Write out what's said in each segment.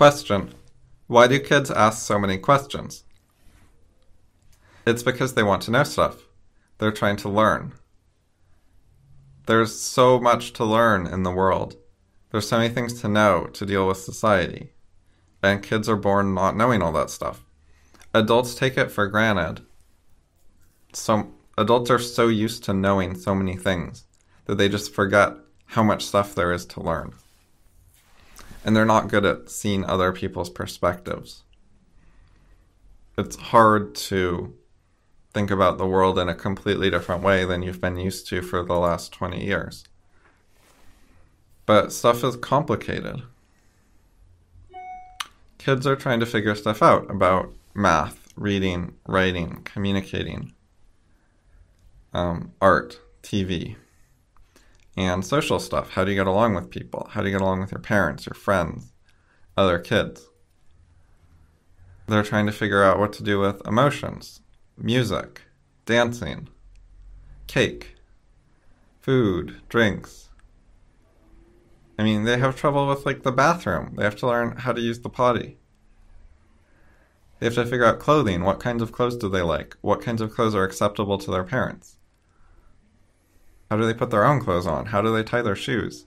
Question Why do kids ask so many questions? It's because they want to know stuff. They're trying to learn. There's so much to learn in the world. There's so many things to know to deal with society. And kids are born not knowing all that stuff. Adults take it for granted. So adults are so used to knowing so many things that they just forget how much stuff there is to learn. And they're not good at seeing other people's perspectives. It's hard to think about the world in a completely different way than you've been used to for the last 20 years. But stuff is complicated. Kids are trying to figure stuff out about math, reading, writing, communicating, um, art, TV, and social stuff. How do you get along with people? How do you get along with your parents, your friends, other kids? They're trying to figure out what to do with emotions, music, dancing, cake, food, drinks. I mean, they have trouble with like the bathroom. They have to learn how to use the potty. They have to figure out clothing. What kinds of clothes do they like? What kinds of clothes are acceptable to their parents? How do they put their own clothes on? How do they tie their shoes?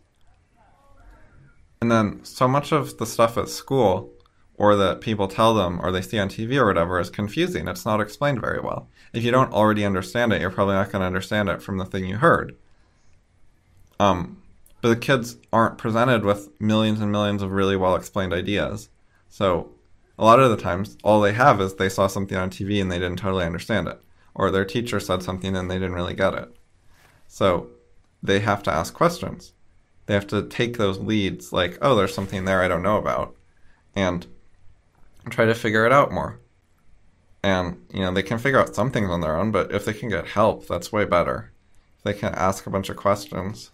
And then so much of the stuff at school or that people tell them or they see on TV or whatever is confusing. It's not explained very well. If you don't already understand it, you're probably not going to understand it from the thing you heard. Um, but the kids aren't presented with millions and millions of really well explained ideas. So a lot of the times, all they have is they saw something on TV and they didn't totally understand it, or their teacher said something and they didn't really get it. So they have to ask questions. They have to take those leads, like, oh, there's something there I don't know about, and try to figure it out more. And, you know, they can figure out some things on their own, but if they can get help, that's way better. If they can ask a bunch of questions.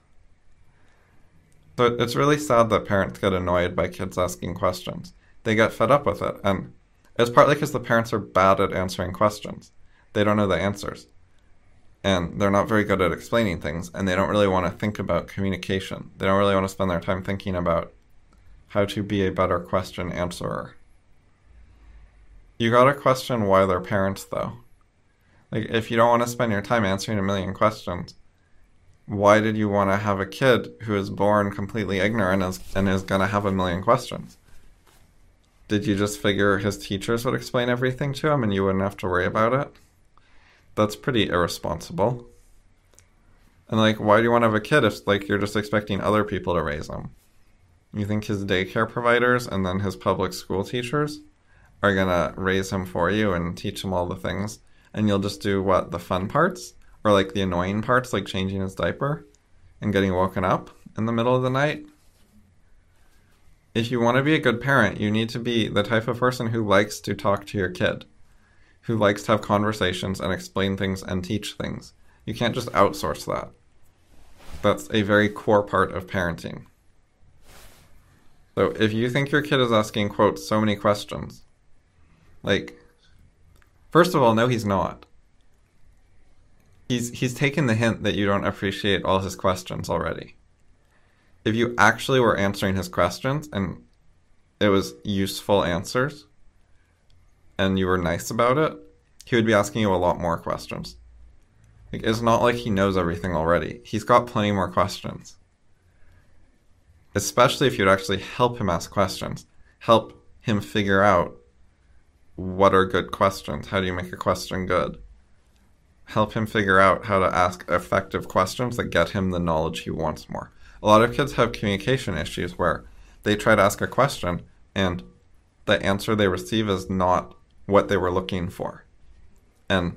So it's really sad that parents get annoyed by kids asking questions. They get fed up with it. And it's partly because the parents are bad at answering questions. They don't know the answers. And they're not very good at explaining things, and they don't really want to think about communication. They don't really want to spend their time thinking about how to be a better question answerer. You gotta question why they're parents, though. Like, if you don't want to spend your time answering a million questions, why did you want to have a kid who is born completely ignorant and is, and is gonna have a million questions? Did you just figure his teachers would explain everything to him and you wouldn't have to worry about it? That's pretty irresponsible. And like, why do you want to have a kid if like you're just expecting other people to raise him? You think his daycare providers and then his public school teachers are gonna raise him for you and teach him all the things, and you'll just do what the fun parts or like the annoying parts, like changing his diaper and getting woken up in the middle of the night. If you want to be a good parent, you need to be the type of person who likes to talk to your kid, who likes to have conversations and explain things and teach things. You can't just outsource that. That's a very core part of parenting. So if you think your kid is asking, quote, so many questions, like, first of all, no, he's not. He's he's taken the hint that you don't appreciate all his questions already. If you actually were answering his questions and it was useful answers and you were nice about it, he would be asking you a lot more questions. Like, it's not like he knows everything already. He's got plenty more questions. Especially if you'd actually help him ask questions, help him figure out what are good questions? How do you make a question good? Help him figure out how to ask effective questions that get him the knowledge he wants more. A lot of kids have communication issues where they try to ask a question and the answer they receive is not what they were looking for. And,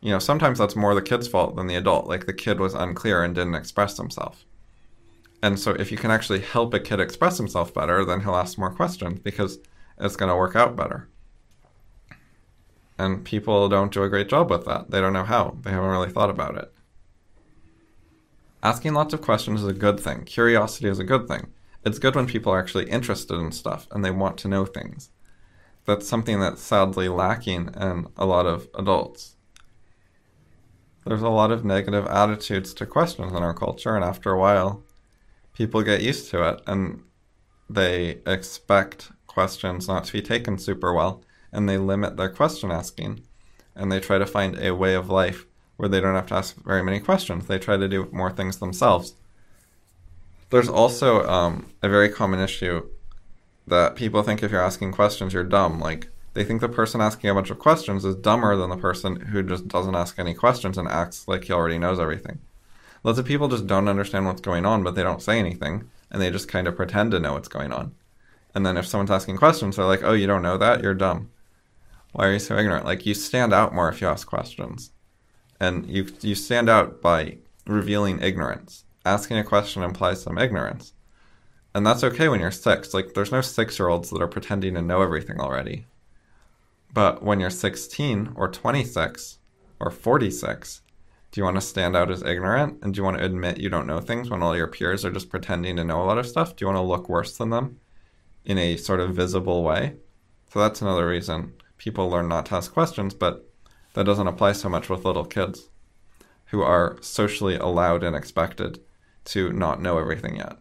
you know, sometimes that's more the kid's fault than the adult. Like the kid was unclear and didn't express himself. And so if you can actually help a kid express himself better, then he'll ask more questions because it's going to work out better. And people don't do a great job with that. They don't know how. They haven't really thought about it. Asking lots of questions is a good thing. Curiosity is a good thing. It's good when people are actually interested in stuff and they want to know things. That's something that's sadly lacking in a lot of adults. There's a lot of negative attitudes to questions in our culture, and after a while, people get used to it and they expect questions not to be taken super well, and they limit their question asking, and they try to find a way of life where they don't have to ask very many questions. They try to do more things themselves. There's also um, a very common issue that people think if you're asking questions, you're dumb. Like, they think the person asking a bunch of questions is dumber than the person who just doesn't ask any questions and acts like he already knows everything. Lots of people just don't understand what's going on, but they don't say anything, and they just kind of pretend to know what's going on. And then if someone's asking questions, they're like, oh, you don't know that? You're dumb. Why are you so ignorant? Like, you stand out more if you ask questions. And you, you stand out by revealing ignorance. Asking a question implies some ignorance. And that's okay when you're six. Like, there's no six year olds that are pretending to know everything already. But when you're 16 or 26 or 46, do you want to stand out as ignorant? And do you want to admit you don't know things when all your peers are just pretending to know a lot of stuff? Do you want to look worse than them in a sort of visible way? So that's another reason people learn not to ask questions, but that doesn't apply so much with little kids who are socially allowed and expected to not know everything yet.